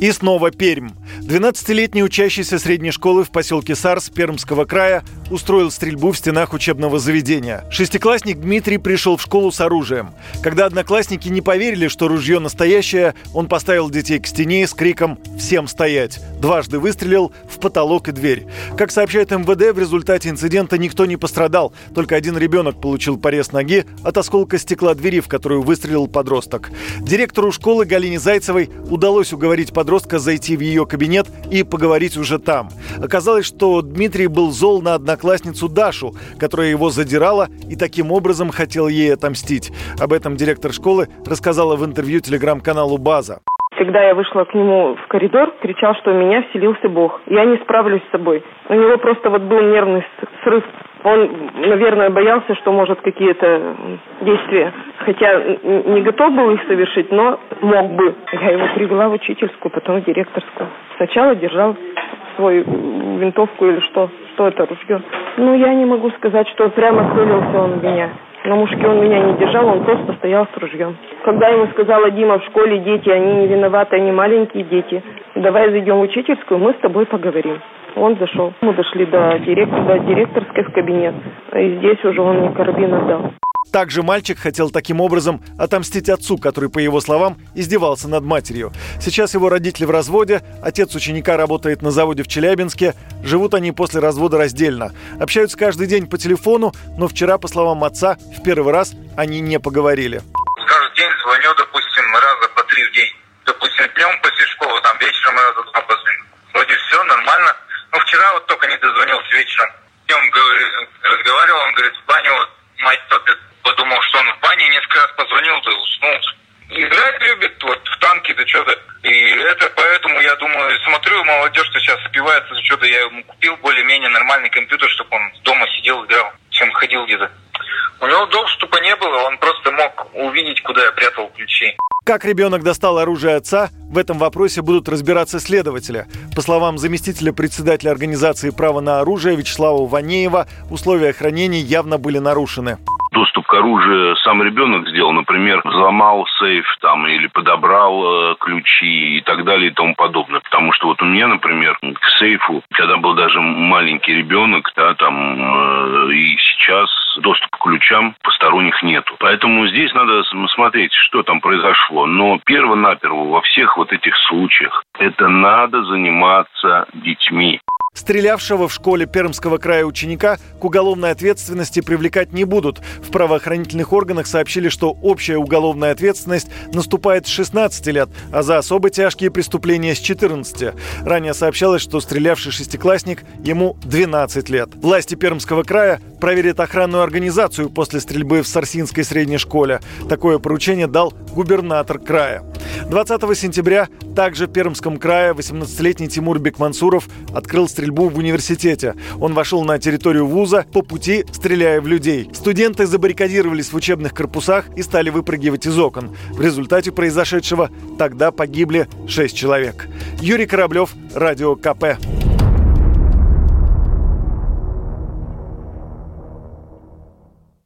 И снова Пермь. 12-летний учащийся средней школы в поселке Сарс Пермского края устроил стрельбу в стенах учебного заведения. Шестиклассник Дмитрий пришел в школу с оружием. Когда одноклассники не поверили, что ружье настоящее, он поставил детей к стене с криком «Всем стоять!». Дважды выстрелил в потолок и дверь. Как сообщает МВД, в результате инцидента никто не пострадал, только один ребенок получил порез ноги от осколка стекла двери, в которую выстрелил подросток. Директору школы Галине Зайцевой удалось уговорить подростка зайти в ее кабинет и поговорить уже там. Оказалось, что Дмитрий был зол на одноклассницу Дашу, которая его задирала и таким образом хотел ей отомстить. Об этом директор школы рассказала в интервью телеграм-каналу «База». Когда я вышла к нему в коридор, кричал, что у меня вселился Бог. Я не справлюсь с собой. У него просто вот был нервный срыв. Он, наверное, боялся, что может какие-то действия. Хотя не готов был их совершить, но мог бы. Я его привела в учительскую, потом в директорскую. Сначала держал свою винтовку или что что это ружье. Ну, я не могу сказать, что прямо целился он в меня. На мушке он меня не держал, он просто стоял с ружьем. Когда ему сказала Дима, в школе дети, они не виноваты, они маленькие дети. Давай зайдем в учительскую, мы с тобой поговорим. Он зашел. Мы дошли до, директора, до директорской в кабинет. И здесь уже он мне карабин отдал. Также мальчик хотел таким образом отомстить отцу, который, по его словам, издевался над матерью. Сейчас его родители в разводе, отец ученика работает на заводе в Челябинске, живут они после развода раздельно. Общаются каждый день по телефону, но вчера, по словам отца, в первый раз они не поговорили. Каждый день звоню, допустим, раза по три в день. Допустим, днем после школы, там вечером раза два позвоню. Вроде все нормально. Но вчера вот только не дозвонился вечером. Днем разговаривал, он говорит, в баню вот топит подумал, что он в бане несколько раз позвонил, да уснул. Играть любит, вот в танки, да что-то. И это поэтому, я думаю, смотрю, молодежь, что сейчас спивается, да что-то я ему купил более-менее нормальный компьютер, чтобы он дома сидел, играл, чем ходил где-то. У него доступа не было, он просто мог увидеть, куда я прятал ключи. Как ребенок достал оружие отца, в этом вопросе будут разбираться следователи. По словам заместителя председателя организации «Право на оружие» Вячеслава Ванеева, условия хранения явно были нарушены доступ к оружию сам ребенок сделал, например, взломал сейф там или подобрал э, ключи и так далее и тому подобное. Потому что вот у меня, например, к сейфу, когда был даже маленький ребенок, да, там э, и сейчас доступ к ключам посторонних нету. Поэтому здесь надо смотреть, что там произошло. Но перво-наперво во всех вот этих случаях это надо заниматься детьми. Стрелявшего в школе Пермского края ученика к уголовной ответственности привлекать не будут. В правоохранительных органах сообщили, что общая уголовная ответственность наступает с 16 лет, а за особо тяжкие преступления с 14. Ранее сообщалось, что стрелявший шестиклассник ему 12 лет. Власти Пермского края проверят охранную организацию после стрельбы в Сарсинской средней школе. Такое поручение дал губернатор края. 20 сентября также в Пермском крае 18-летний Тимур Бекмансуров открыл стрельбу в университете. Он вошел на территорию вуза по пути, стреляя в людей. Студенты забаррикадировались в учебных корпусах и стали выпрыгивать из окон. В результате произошедшего тогда погибли 6 человек. Юрий Кораблев, Радио КП.